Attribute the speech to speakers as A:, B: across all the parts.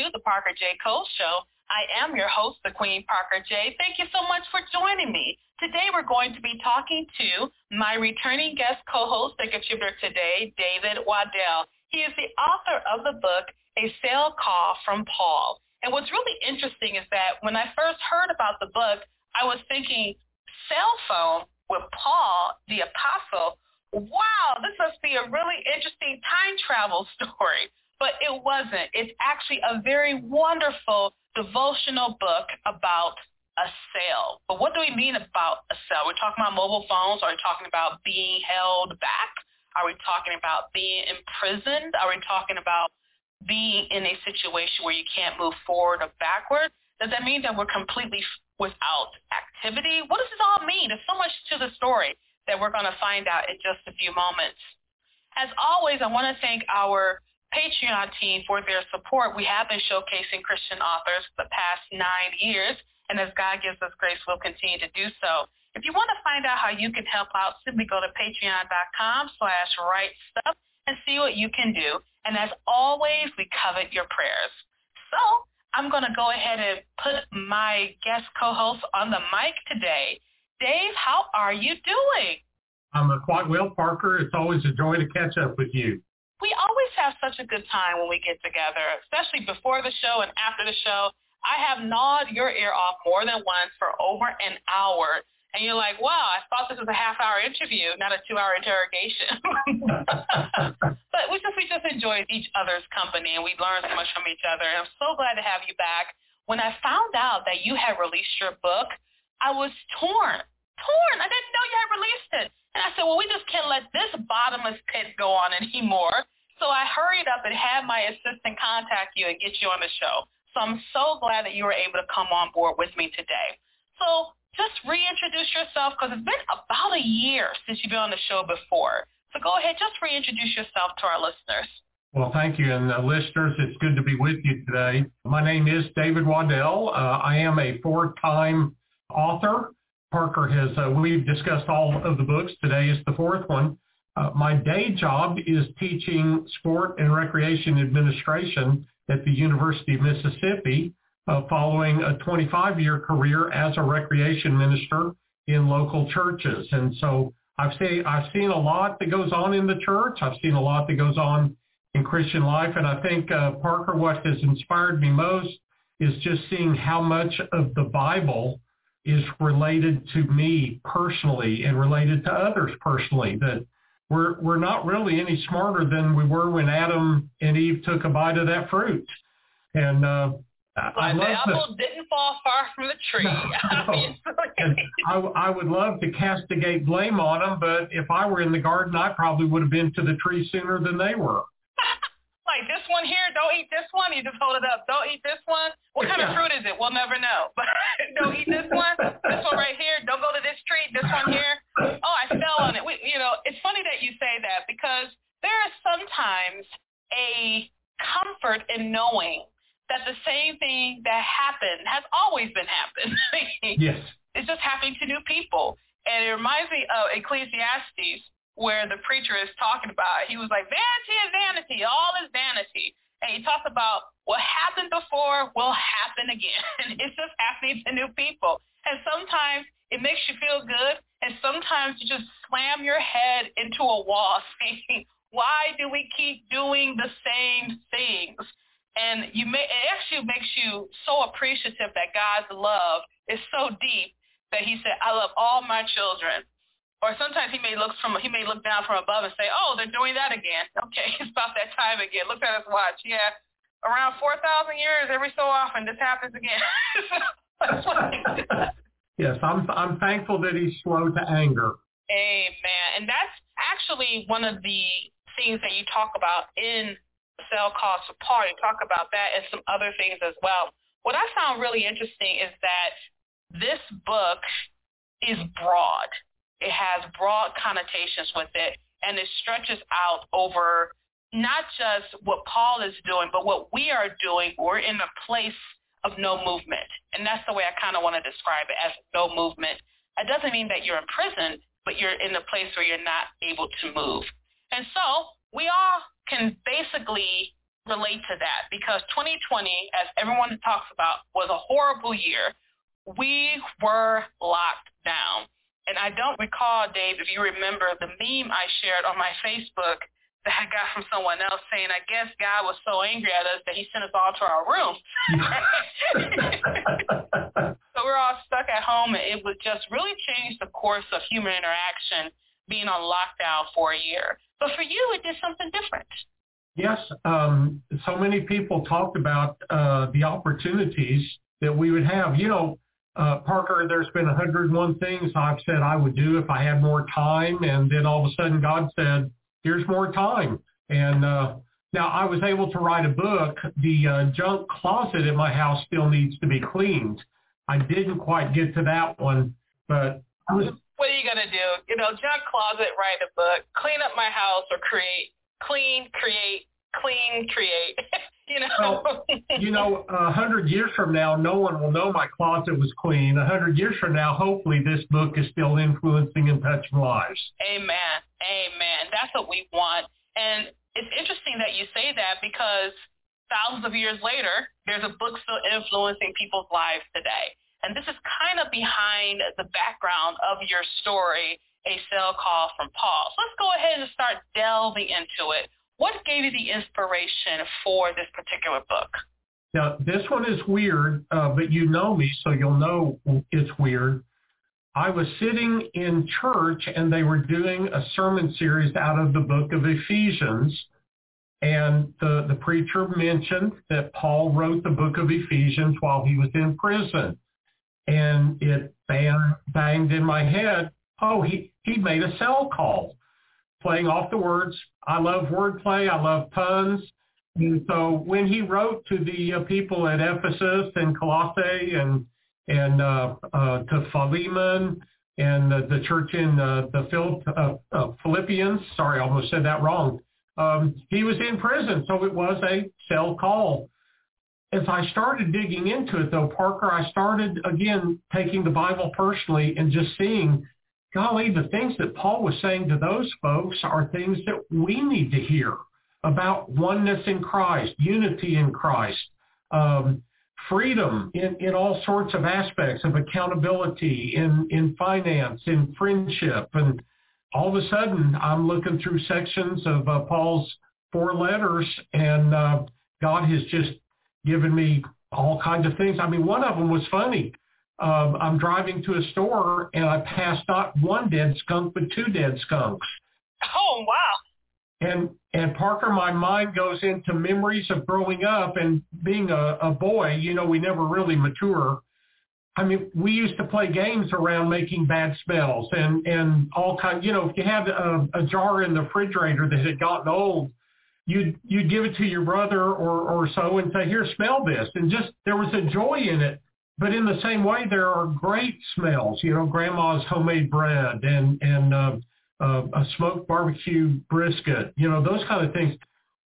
A: to the Parker J. Cole Show. I am your host, the Queen Parker J. Thank you so much for joining me. Today we're going to be talking to my returning guest co-host and contributor today, David Waddell. He is the author of the book, A Cell Call from Paul. And what's really interesting is that when I first heard about the book, I was thinking, cell phone with Paul, the apostle, wow, this must be a really interesting time travel story. But it wasn't. It's actually a very wonderful devotional book about a sale. But what do we mean about a sale? We're talking about mobile phones. Are we talking about being held back? Are we talking about being imprisoned? Are we talking about being in a situation where you can't move forward or backward? Does that mean that we're completely without activity? What does this all mean? There's so much to the story that we're going to find out in just a few moments. As always, I want to thank our Patreon team for their support. We have been showcasing Christian authors for the past nine years, and as God gives us grace, we'll continue to do so. If you want to find out how you can help out, simply go to patreon.com slash write stuff and see what you can do. And as always, we covet your prayers. So I'm going to go ahead and put my guest co-host on the mic today. Dave, how are you doing?
B: I'm quite well, Parker. It's always a joy to catch up with you.
A: We always have such a good time when we get together, especially before the show and after the show. I have gnawed your ear off more than once for over an hour. And you're like, wow, I thought this was a half hour interview, not a two hour interrogation. but we just we just enjoy each other's company and we learn so much from each other. And I'm so glad to have you back. When I found out that you had released your book, I was torn. Torn. I didn't know you had released it. And I said, well, we just can't let this bottomless pit go on anymore. So I hurried up and had my assistant contact you and get you on the show. So I'm so glad that you were able to come on board with me today. So just reintroduce yourself because it's been about a year since you've been on the show before. So go ahead, just reintroduce yourself to our listeners.
B: Well, thank you. And uh, listeners, it's good to be with you today. My name is David Waddell. Uh, I am a four-time author. Parker has, uh, we've discussed all of the books. Today is the fourth one. Uh, my day job is teaching sport and recreation administration at the University of Mississippi uh, following a 25-year career as a recreation minister in local churches. And so I've, say, I've seen a lot that goes on in the church. I've seen a lot that goes on in Christian life. And I think, uh, Parker, what has inspired me most is just seeing how much of the Bible is related to me personally and related to others personally, that we're, we're not really any smarter than we were when Adam and Eve took a bite of that fruit. And uh,
A: I love the apple didn't fall far from the tree.
B: No, no. I, I would love to castigate blame on them, but if I were in the garden, I probably would have been to the tree sooner than they were.
A: like this one here, don't eat this one. You just hold it up. Don't eat this one. What kind of fruit is it? We'll never know. But don't eat this one. This one right here. Don't go to this tree. This one here. Oh, I fell on it. We, you know, it's funny that you say that because there is sometimes a comfort in knowing that the same thing that happened has always been happening.
B: yes.
A: It's just happening to new people. And it reminds me of Ecclesiastes where the preacher is talking about, he was like, vanity is vanity, all is vanity. And he talks about what happened before will happen again. It's just happening to new people. And sometimes it makes you feel good. And sometimes you just slam your head into a wall saying, why do we keep doing the same things? And you may, it actually makes you so appreciative that God's love is so deep that he said, I love all my children or sometimes he may look from he may look down from above and say, "Oh, they're doing that again." Okay, it's about that time again. Look at his watch. Yeah, around four thousand years, every so often, this happens again.
B: yes, I'm I'm thankful that he's slow to anger.
A: Amen. And that's actually one of the things that you talk about in Cell Calls for. You talk about that and some other things as well. What I found really interesting is that this book is broad it has broad connotations with it, and it stretches out over not just what Paul is doing, but what we are doing. We're in a place of no movement. And that's the way I kind of want to describe it as no movement. It doesn't mean that you're in prison, but you're in a place where you're not able to move. And so we all can basically relate to that because 2020, as everyone talks about, was a horrible year. We were locked down. And I don't recall, Dave, if you remember the meme I shared on my Facebook that I got from someone else saying, I guess God was so angry at us that he sent us all to our room. so we're all stuck at home and it would just really change the course of human interaction being on lockdown for a year. But for you, it did something different.
B: Yes, um, so many people talked about uh, the opportunities that we would have. You know, uh, Parker, there's been 101 things I've said I would do if I had more time, and then all of a sudden God said, "Here's more time." And uh, now I was able to write a book. The uh, junk closet in my house still needs to be cleaned. I didn't quite get to that one, but I was.
A: What are you gonna do? You know, junk closet, write a book, clean up my house, or create clean, create, clean, create. you know.
B: Well, you know, a hundred years from now, no one will know my closet was clean. A hundred years from now, hopefully, this book is still influencing and touching lives.
A: Amen. Amen. That's what we want. And it's interesting that you say that because thousands of years later, there's a book still influencing people's lives today. And this is kind of behind the background of your story a cell call from Paul. So let's go ahead and start delving into it. What gave you the inspiration for this particular book?
B: Now, this one is weird, uh, but you know me, so you'll know it's weird. I was sitting in church and they were doing a sermon series out of the book of Ephesians. And the, the preacher mentioned that Paul wrote the book of Ephesians while he was in prison. And it bang, banged in my head oh, he, he made a cell call playing off the words. I love wordplay. I love puns. And so when he wrote to the uh, people at Ephesus and Colossae and and uh, uh, to Philemon and the, church in uh, the Phil, Philippians, sorry, I almost said that wrong. Um, he was in prison, so it was a cell call. As I started digging into it, though, Parker, I started again taking the Bible personally and just seeing golly, the things that Paul was saying to those folks are things that we need to hear about oneness in Christ, unity in Christ, um, freedom in, in all sorts of aspects of accountability in, in finance, in friendship. And all of a sudden, I'm looking through sections of uh, Paul's four letters, and uh, God has just given me all kinds of things. I mean, one of them was funny um, I'm driving to a store and I passed not one dead skunk but two dead skunks.
A: Oh wow!
B: And and Parker, my mind goes into memories of growing up and being a, a boy. You know, we never really mature. I mean, we used to play games around making bad smells and and all kind. You know, if you had a, a jar in the refrigerator that had gotten old, you'd you'd give it to your brother or or so and say, "Here, smell this," and just there was a joy in it but in the same way, there are great smells. You know, grandma's homemade bread and and uh, uh, a smoked barbecue brisket. You know, those kind of things.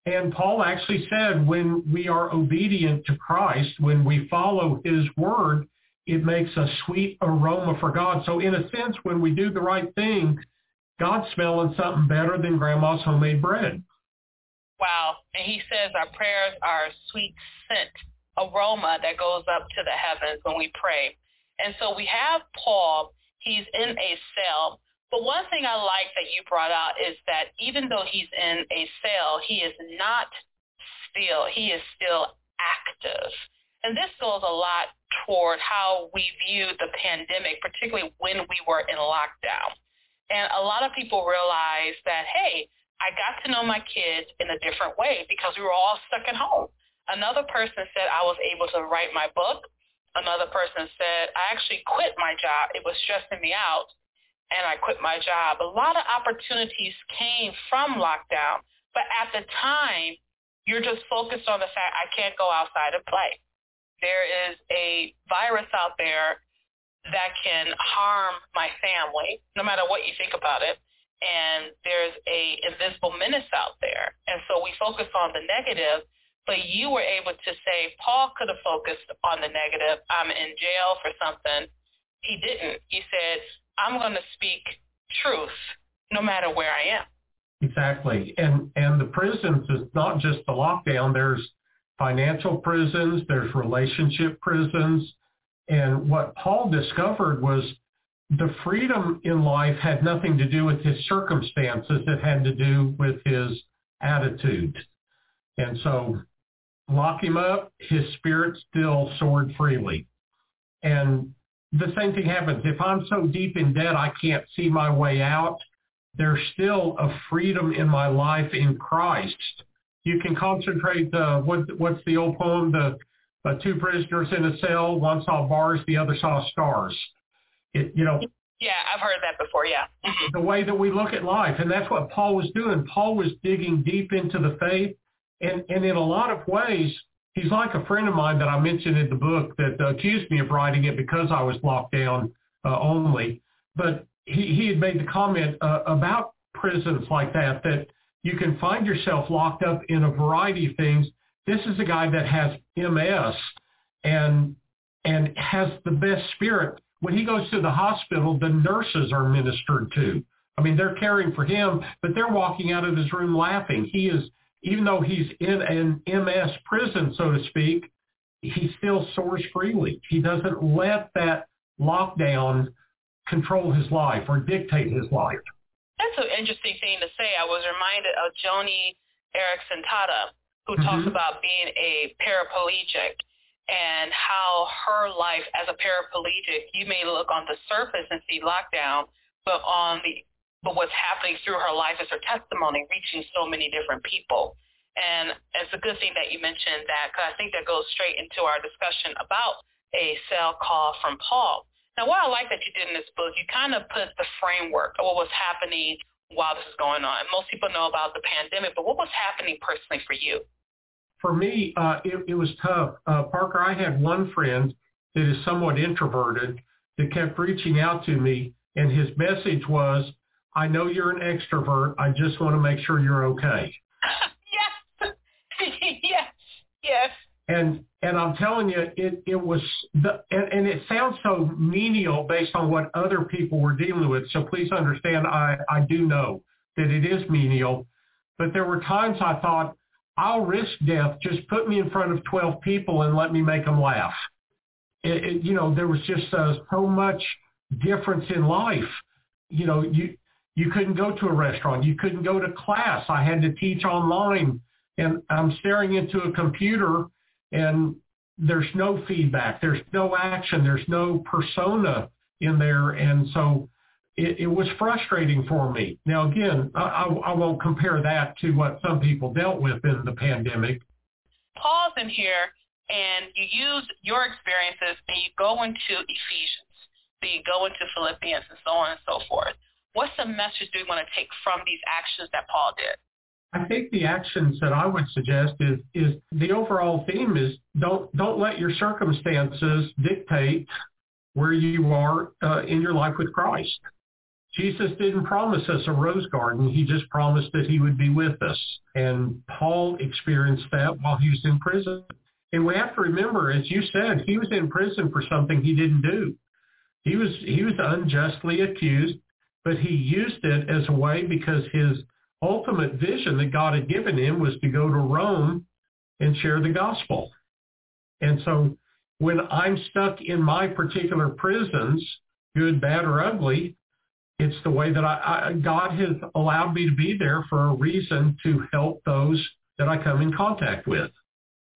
B: And Paul actually said, when we are obedient to Christ, when we follow His word, it makes a sweet aroma for God. So in a sense, when we do the right thing, God's smelling something better than grandma's homemade bread.
A: Wow. And he says our prayers are a sweet scent aroma that goes up to the heavens when we pray. And so we have Paul, he's in a cell. But one thing I like that you brought out is that even though he's in a cell, he is not still. He is still active. And this goes a lot toward how we view the pandemic, particularly when we were in lockdown. And a lot of people realize that, hey, I got to know my kids in a different way because we were all stuck at home. Another person said I was able to write my book. Another person said I actually quit my job. It was stressing me out and I quit my job. A lot of opportunities came from lockdown, but at the time, you're just focused on the fact I can't go outside and play. There is a virus out there that can harm my family, no matter what you think about it. And there's a invisible menace out there. And so we focus on the negative but you were able to say Paul could have focused on the negative. I'm in jail for something. He didn't. He said, I'm going to speak truth no matter where I am.
B: Exactly. And and the prisons is not just the lockdown. There's financial prisons, there's relationship prisons. And what Paul discovered was the freedom in life had nothing to do with his circumstances. It had to do with his attitude. And so lock him up, his spirit still soared freely. And the same thing happens. If I'm so deep in debt I can't see my way out, there's still a freedom in my life in Christ. You can concentrate. Uh, what, what's the old poem? The uh, two prisoners in a cell. One saw bars, the other saw stars. It, you know.
A: Yeah, I've heard that before. Yeah.
B: the way that we look at life, and that's what Paul was doing. Paul was digging deep into the faith, and and in a lot of ways, he's like a friend of mine that I mentioned in the book that accused me of writing it because I was locked down uh, only. But he, he had made the comment uh, about prisons like that, that you can find yourself locked up in a variety of things. This is a guy that has MS and and has the best spirit. When he goes to the hospital, the nurses are ministered to. I mean, they're caring for him, but they're walking out of his room laughing. He is, even though he's in an MS prison, so to speak, he still soars freely. He doesn't let that lockdown control his life or dictate his life.
A: That's an interesting thing to say. I was reminded of Joni Eareckson Tada, who mm-hmm. talks about being a paraplegic and how her life as a paraplegic, you may look on the surface and see lockdown, but on the but what's happening through her life is her testimony reaching so many different people. And it's a good thing that you mentioned that because I think that goes straight into our discussion about a cell call from Paul. Now, what I like that you did in this book, you kind of put the framework of what was happening while this is going on. Most people know about the pandemic, but what was happening personally for you?
B: For me, uh, it, it was tough. Uh, Parker, I had one friend that is somewhat introverted that kept reaching out to me, and his message was, I know you're an extrovert. I just want to make sure you're okay.
A: yes. yes. Yes.
B: And and I'm telling you, it it was the and, and it sounds so menial based on what other people were dealing with. So please understand, I I do know that it is menial, but there were times I thought I'll risk death. Just put me in front of 12 people and let me make them laugh. It, it, you know, there was just uh, so much difference in life. You know, you you couldn't go to a restaurant, you couldn't go to class. I had to teach online, and I'm staring into a computer and there's no feedback, there's no action, there's no persona in there, and so it, it was frustrating for me. Now again, I, I won't compare that to what some people dealt with in the pandemic.
A: Pause in here, and you use your experiences, and you go into Ephesians, so you go into Philippians, and so on and so forth. What's the message do we want to take from these actions that Paul did?
B: I think the actions that I would suggest is is the overall theme is don't don't let your circumstances dictate where you are uh, in your life with Christ. Jesus didn't promise us a rose garden. He just promised that he would be with us. And Paul experienced that while he was in prison. And we have to remember, as you said, he was in prison for something he didn't do. He was he was unjustly accused, but he used it as a way because his ultimate vision that God had given him was to go to Rome and share the gospel. And so when I'm stuck in my particular prisons, good, bad, or ugly, it's the way that I, I, God has allowed me to be there for a reason to help those that I come in contact with.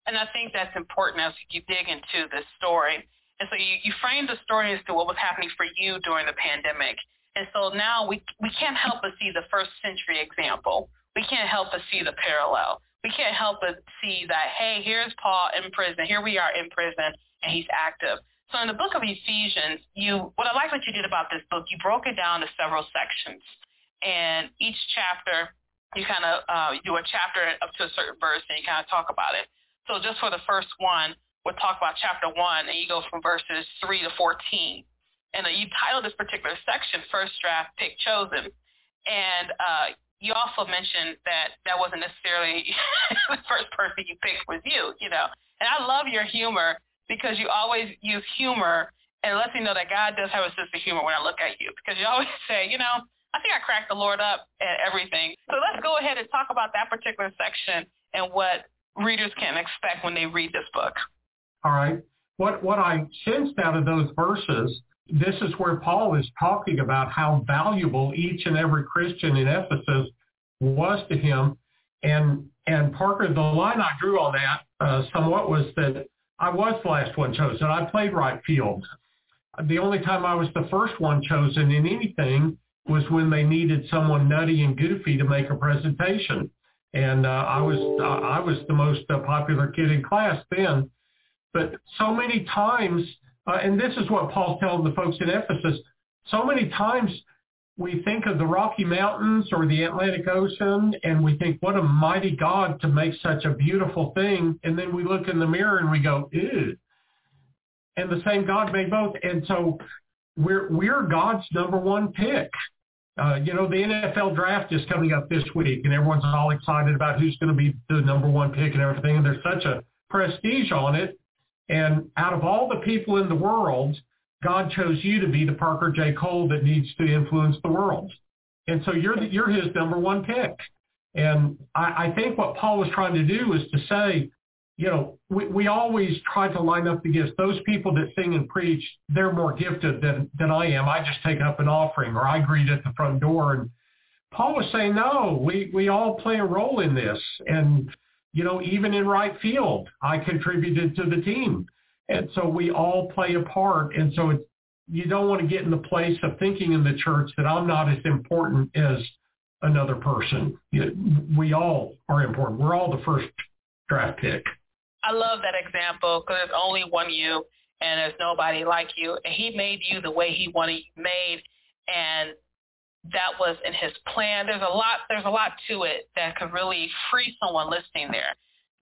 A: And I think that's important as you dig into this story. And so you, you frame the story as to what was happening for you during the pandemic. And so now we, we can't help but see the first century example. We can't help but see the parallel. We can't help but see that, hey, here's Paul in prison. Here we are in prison, and he's active. So in the book of Ephesians, you what I like what you did about this book, you broke it down to several sections. And each chapter, you kind of uh, do a chapter up to a certain verse, and you kind of talk about it. So just for the first one, we'll talk about chapter one, and you go from verses 3 to 14 and you titled this particular section "First Draft Pick Chosen," and uh, you also mentioned that that wasn't necessarily the first person you picked was you, you know. And I love your humor because you always use humor and lets me know that God does have a sense of humor when I look at you because you always say, you know, I think I cracked the Lord up at everything. So let's go ahead and talk about that particular section and what readers can expect when they read this book.
B: All right. What what I sensed out of those verses, this is where Paul is talking about how valuable each and every Christian in Ephesus was to him. And and Parker, the line I drew on that uh, somewhat was that I was the last one chosen. I played right field. The only time I was the first one chosen in anything was when they needed someone nutty and goofy to make a presentation. And uh, I was uh, I was the most uh, popular kid in class then. But so many times, uh, and this is what Paul's telling the folks in Ephesus, so many times we think of the Rocky Mountains or the Atlantic Ocean and we think, what a mighty God to make such a beautiful thing. And then we look in the mirror and we go, ew. And the same God made both. And so we're, we're God's number one pick. Uh, you know, the NFL draft is coming up this week and everyone's all excited about who's going to be the number one pick and everything. And there's such a prestige on it. And out of all the people in the world, God chose you to be the Parker J. Cole that needs to influence the world. And so you're, you're his number one pick. And I, I think what Paul was trying to do is to say, you know, we, we always try to line up the gifts. Those people that sing and preach, they're more gifted than, than I am. I just take up an offering or I greet at the front door. And Paul was saying, no, we, we all play a role in this. And, you know, even in right field, I contributed to the team. And so we all play a part. And so it's, you don't want to get in the place of thinking in the church that I'm not as important as another person. We all are important. We're all the first draft pick.
A: I love that example because there's only one you and there's nobody like you. And he made you the way he wanted you made. And that was in his plan. There's a lot, there's a lot to it that could really free someone listening there.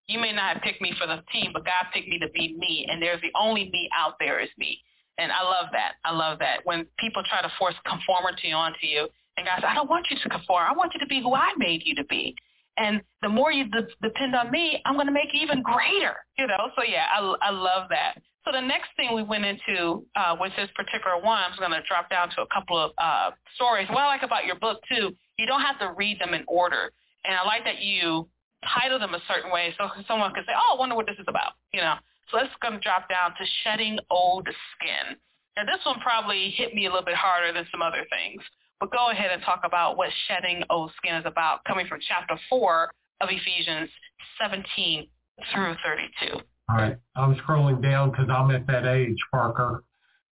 A: You may not have picked me for the team, but God picked me to be me. And there's the only me out there is me. And I love that. I love that. When people try to force conformity onto you, and God says, I don't want you to conform. I want you to be who I made you to be. And the more you de- depend on me, I'm going to make you even greater, you know? So yeah, I, I love that. So the next thing we went into uh, with this particular one, I'm going to drop down to a couple of uh, stories. What I like about your book too, you don't have to read them in order. And I like that you title them a certain way so someone can say, oh, I wonder what this is about, you know? So let's going to drop down to shedding old skin. Now this one probably hit me a little bit harder than some other things. But go ahead and talk about what shedding old skin is about, coming from chapter 4 of Ephesians 17 through 32.
B: All right. I'm scrolling down because I'm at that age, Parker,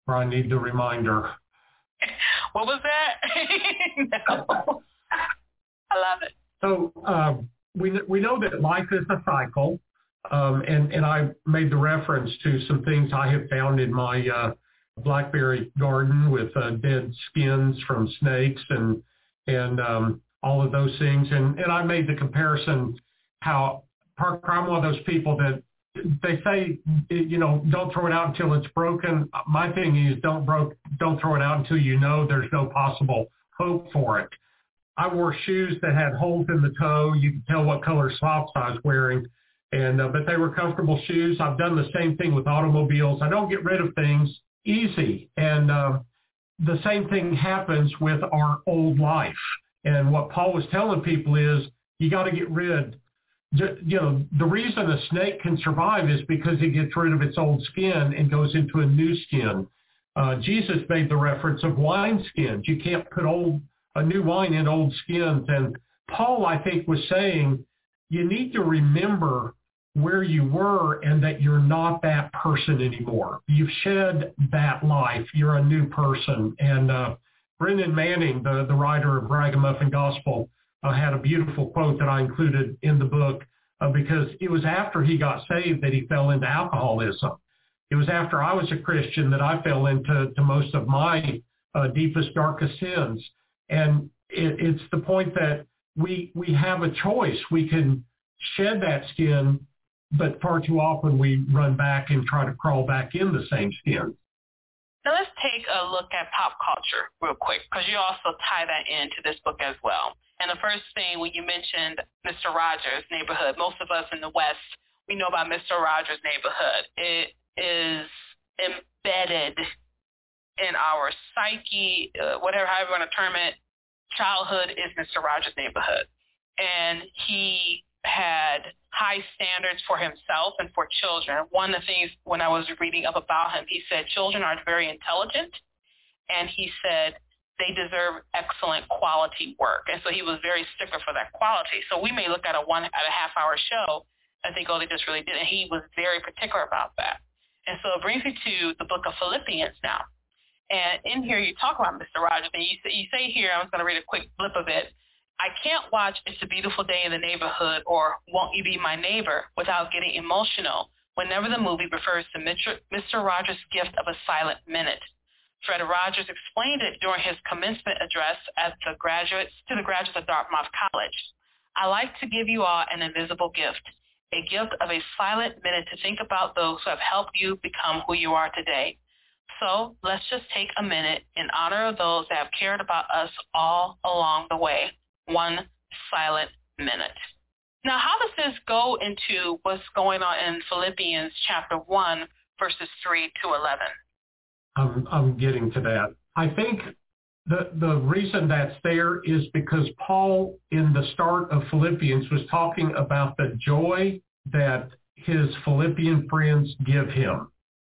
B: where I need the reminder.
A: what was that? no. I love it.
B: So um, we, we know that life is a cycle. Um, and, and I made the reference to some things I have found in my uh, blackberry garden with uh, dead skins from snakes and and um, all of those things. And and I made the comparison how Parker, I'm one of those people that they say you know don't throw it out until it's broken. My thing is don't broke don't throw it out until you know there's no possible hope for it. I wore shoes that had holes in the toe. You could tell what color socks I was wearing. And, uh, but they were comfortable shoes. I've done the same thing with automobiles. I don't get rid of things easy. And uh, the same thing happens with our old life. And what Paul was telling people is you got to get rid. You know, the reason a snake can survive is because it gets rid of its old skin and goes into a new skin. Uh, Jesus made the reference of wine skins. You can't put old a new wine in old skins. And Paul, I think, was saying you need to remember where you were and that you're not that person anymore. You've shed that life. You're a new person. And uh, Brennan Manning, the, the writer of Ragamuffin Gospel, uh, had a beautiful quote that I included in the book uh, because it was after he got saved that he fell into alcoholism. It was after I was a Christian that I fell into to most of my uh, deepest, darkest sins. And it, it's the point that we we have a choice. We can shed that skin but far too often we run back and try to crawl back in the same skin.
A: Now let's take a look at pop culture real quick because you also tie that into this book as well. And the first thing when you mentioned Mr. Rogers' neighborhood, most of us in the West, we know about Mr. Rogers' neighborhood. It is embedded in our psyche, uh, whatever, however you want to term it. Childhood is Mr. Rogers' neighborhood. and he had high standards for himself and for children. One of the things when I was reading up about him, he said children are very intelligent, and he said they deserve excellent quality work. And so he was very stickler for that quality. So we may look at a one at a half hour show and think, oh, they just really did. And he was very particular about that. And so it brings me to the book of Philippians now. And in here you talk about Mr. Rogers, and you say, you say here, I'm going to read a quick blip of it. I can't watch It's a Beautiful Day in the Neighborhood or Won't You Be My Neighbor without getting emotional whenever the movie refers to Mr. Rogers' gift of a silent minute. Fred Rogers explained it during his commencement address at the graduates, to the graduates of Dartmouth College. I like to give you all an invisible gift, a gift of a silent minute to think about those who have helped you become who you are today. So let's just take a minute in honor of those that have cared about us all along the way. One silent minute. Now, how does this go into what's going on in Philippians chapter 1, verses 3 to 11?
B: I'm, I'm getting to that. I think the, the reason that's there is because Paul in the start of Philippians was talking about the joy that his Philippian friends give him,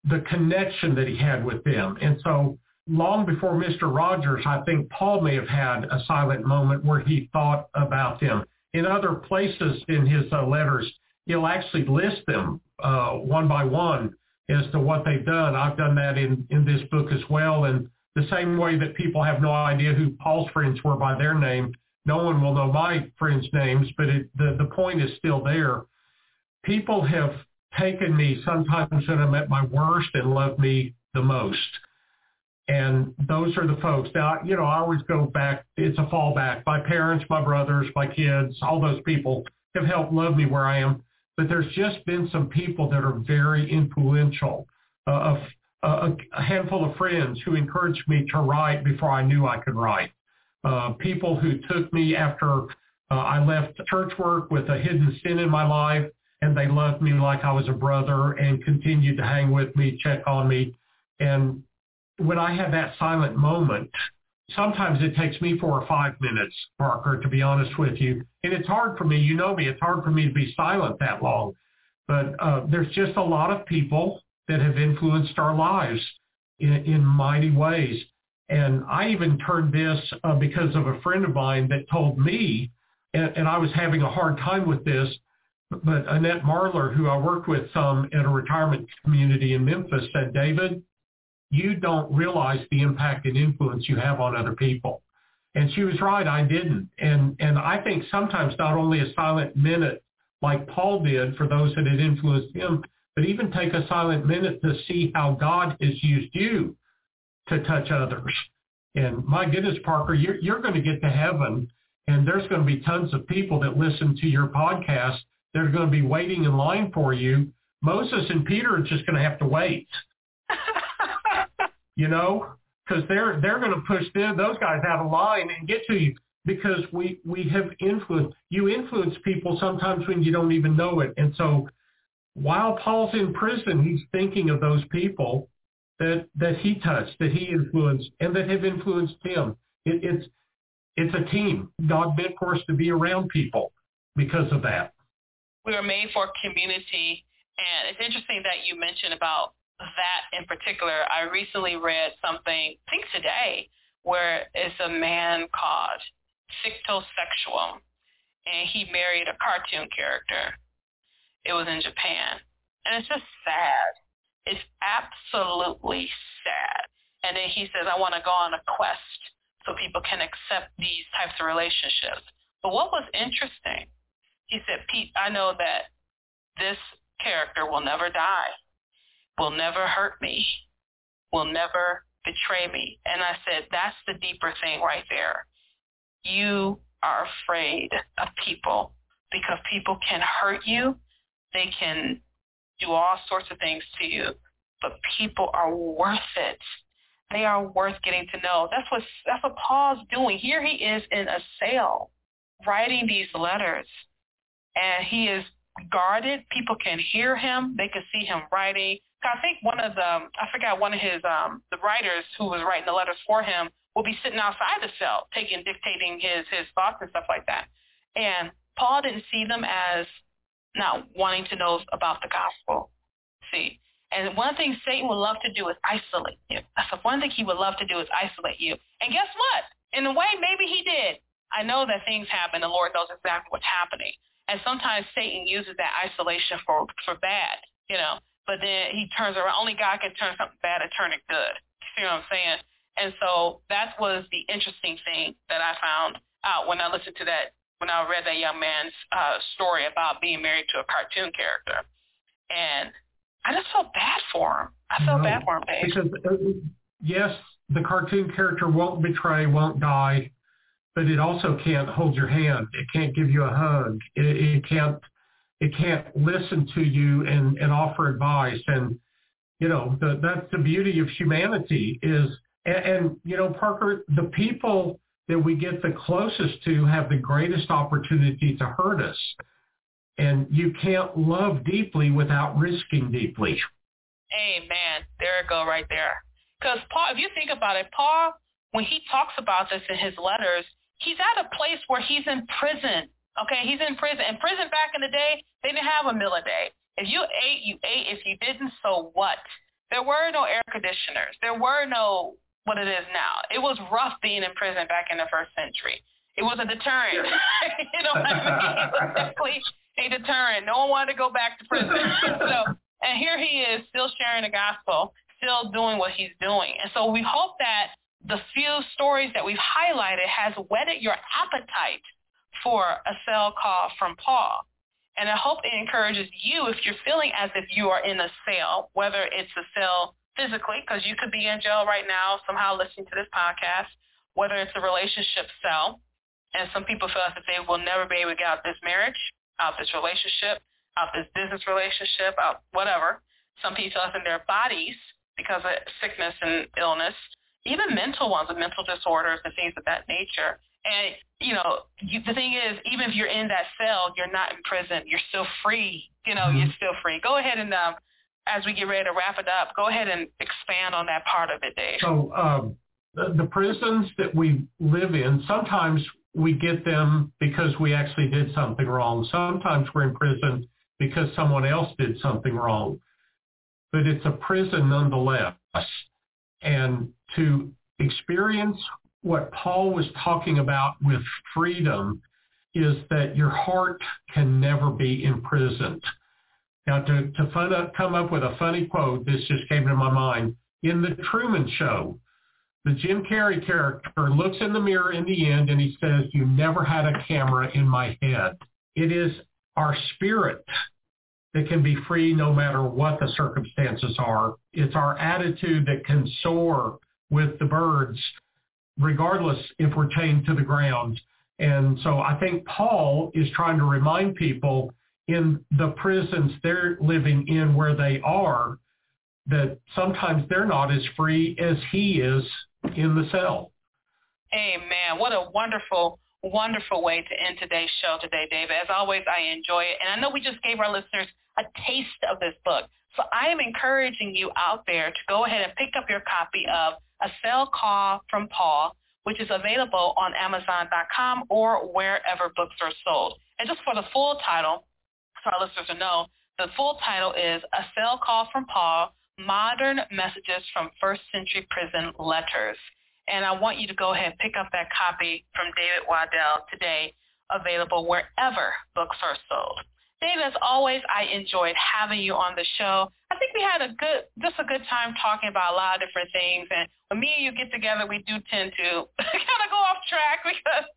B: the connection that he had with them. And so long before Mr. Rogers, I think Paul may have had a silent moment where he thought about them. In other places in his uh, letters, he'll actually list them uh, one by one as to what they've done. I've done that in, in this book as well. And the same way that people have no idea who Paul's friends were by their name, no one will know my friends' names, but it, the, the point is still there. People have taken me sometimes when I'm at my worst and loved me the most. And those are the folks. Now, you know, I always go back, it's a fallback. My parents, my brothers, my kids, all those people have helped love me where I am but there's just been some people that are very influential. Uh, a, a, handful of friends who encouraged me to write before I knew I could write. Uh, people who took me after uh, I left church work with a hidden sin in my life, and they loved me like I was a brother and continued to hang with me, check on me. And when I have that silent moment, sometimes it takes me four or five minutes, Parker, to be honest with you. And it's hard for me. You know me. It's hard for me to be silent that long. But uh, there's just a lot of people that have influenced our lives in, in mighty ways. And I even turned this uh, because of a friend of mine that told me, and, and I was having a hard time with this, but Annette Marlar, who I worked with some at a retirement community in Memphis, said, David, you don't realize the impact and influence you have on other people. And she was right, I didn't. And and I think sometimes not only a silent minute like Paul did for those that had influenced him, but even take a silent minute to see how God has used you to touch others. And my goodness, Parker, you're, you're going to get to heaven and there's going to be tons of people that listen to your podcast. They're going to be waiting in line for you. Moses and Peter are just going to have to wait. You know, because they're they're going to push them, those guys out of line and get to you because we we have influence. you influence people sometimes when you don't even know it. And so while Paul's in prison, he's thinking of those people that that he touched, that he influenced, and that have influenced him. It, it's it's a team. God meant for us to be around people because of that.
A: We are made for community, and it's interesting that you mentioned about that in particular, I recently read something, I think today, where it's a man called Fictosexual, and he married a cartoon character. It was in Japan. And it's just sad. It's absolutely sad. And then he says, I want to go on a quest so people can accept these types of relationships. But what was interesting, he said, Pete, I know that this character will never die will never hurt me, will never betray me. And I said, that's the deeper thing right there. You are afraid of people because people can hurt you. They can do all sorts of things to you, but people are worth it. They are worth getting to know. That's what that's what Paul's doing. Here he is in a cell writing these letters and he is guarded. People can hear him. They can see him writing. I think one of the I forgot one of his um the writers who was writing the letters for him will be sitting outside the cell taking dictating his his thoughts and stuff like that. And Paul didn't see them as not wanting to know about the gospel. See, and one thing Satan would love to do is isolate you. That's the one thing he would love to do is isolate you. And guess what? In a way, maybe he did. I know that things happen. The Lord knows exactly what's happening. And sometimes Satan uses that isolation for for bad, you know. But then he turns around. Only God can turn something bad and turn it good. You see what I'm saying? And so that was the interesting thing that I found out when I listened to that, when I read that young man's uh, story about being married to a cartoon character. And I just felt bad for him. I felt no, bad for him, babe.
B: Because, uh, yes, the cartoon character won't betray, won't die, but it also can't hold your hand. It can't give you a hug. It, it can't it can't listen to you and, and offer advice. And you know the, that's the beauty of humanity is and, and you know Parker, the people that we get the closest to have the greatest opportunity to hurt us. And you can't love deeply without risking deeply.
A: Amen. There it go right there. Because Paul, if you think about it, Paul, when he talks about this in his letters, he's at a place where he's in prison. Okay, he's in prison. In prison back in the day, they didn't have a meal a day. If you ate, you ate. If you didn't, so what? There were no air conditioners. There were no what it is now. It was rough being in prison back in the first century. It was a deterrent. you know what I mean? It was definitely a deterrent. No one wanted to go back to prison. so, and here he is still sharing the gospel, still doing what he's doing. And so we hope that the few stories that we've highlighted has whetted your appetite for a cell call from Paul. And I hope it encourages you if you're feeling as if you are in a cell, whether it's a cell physically, because you could be in jail right now somehow listening to this podcast, whether it's a relationship cell, and some people feel as if they will never be able to get out this marriage, out this relationship, out this business relationship, out whatever. Some people feel as in their bodies because of sickness and illness, even mental ones with mental disorders and things of that nature. And, you know, you, the thing is, even if you're in that cell, you're not in prison. You're still free. You know, mm-hmm. you're still free. Go ahead and, um, as we get ready to wrap it up, go ahead and expand on that part of it, Dave.
B: So um, the, the prisons that we live in, sometimes we get them because we actually did something wrong. Sometimes we're in prison because someone else did something wrong. But it's a prison nonetheless. And to experience what Paul was talking about with freedom is that your heart can never be imprisoned. Now, to, to up, come up with a funny quote, this just came to my mind. In The Truman Show, the Jim Carrey character looks in the mirror in the end and he says, you never had a camera in my head. It is our spirit that can be free no matter what the circumstances are. It's our attitude that can soar with the birds, regardless if we're chained to the ground. And so I think Paul is trying to remind people in the prisons they're living in where they are that sometimes they're not as free as he is in the cell.
A: Amen. What a wonderful, wonderful way to end today's show today, David. As always, I enjoy it. And I know we just gave our listeners a taste of this book. So I am encouraging you out there to go ahead and pick up your copy of A Cell Call from Paul, which is available on Amazon.com or wherever books are sold. And just for the full title, for our listeners to know, the full title is A Cell Call from Paul, Modern Messages from First Century Prison Letters. And I want you to go ahead and pick up that copy from David Waddell today, available wherever books are sold. Dave, as always, I enjoyed having you on the show. I think we had a good, just a good time talking about a lot of different things. And when me and you get together, we do tend to kind of go off track because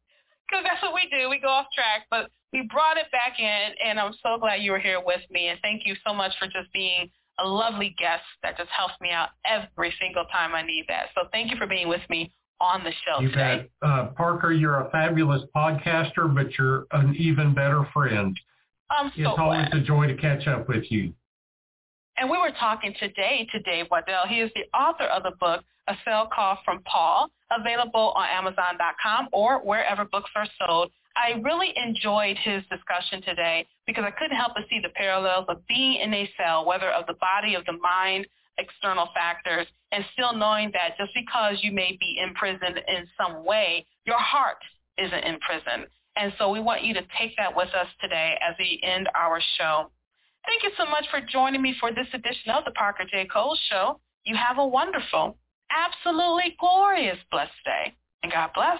A: because that's what we do. We go off track, but we brought it back in, and I'm so glad you were here with me. And thank you so much for just being a lovely guest that just helps me out every single time I need that. So thank you for being with me on the show
B: you
A: today.
B: Bet. Uh, Parker, you're a fabulous podcaster, but you're an even better friend.
A: I'm so
B: It's always a joy to catch up with you.
A: And we were talking today to Dave Waddell. He is the author of the book, A Cell Call from Paul, available on Amazon.com or wherever books are sold. I really enjoyed his discussion today because I couldn't help but see the parallels of being in a cell, whether of the body, of the mind, external factors, and still knowing that just because you may be imprisoned in some way, your heart isn't in prison. And so we want you to take that with us today as we end our show. Thank you so much for joining me for this edition of the Parker J. Cole Show. You have a wonderful, absolutely glorious, blessed day. And God bless.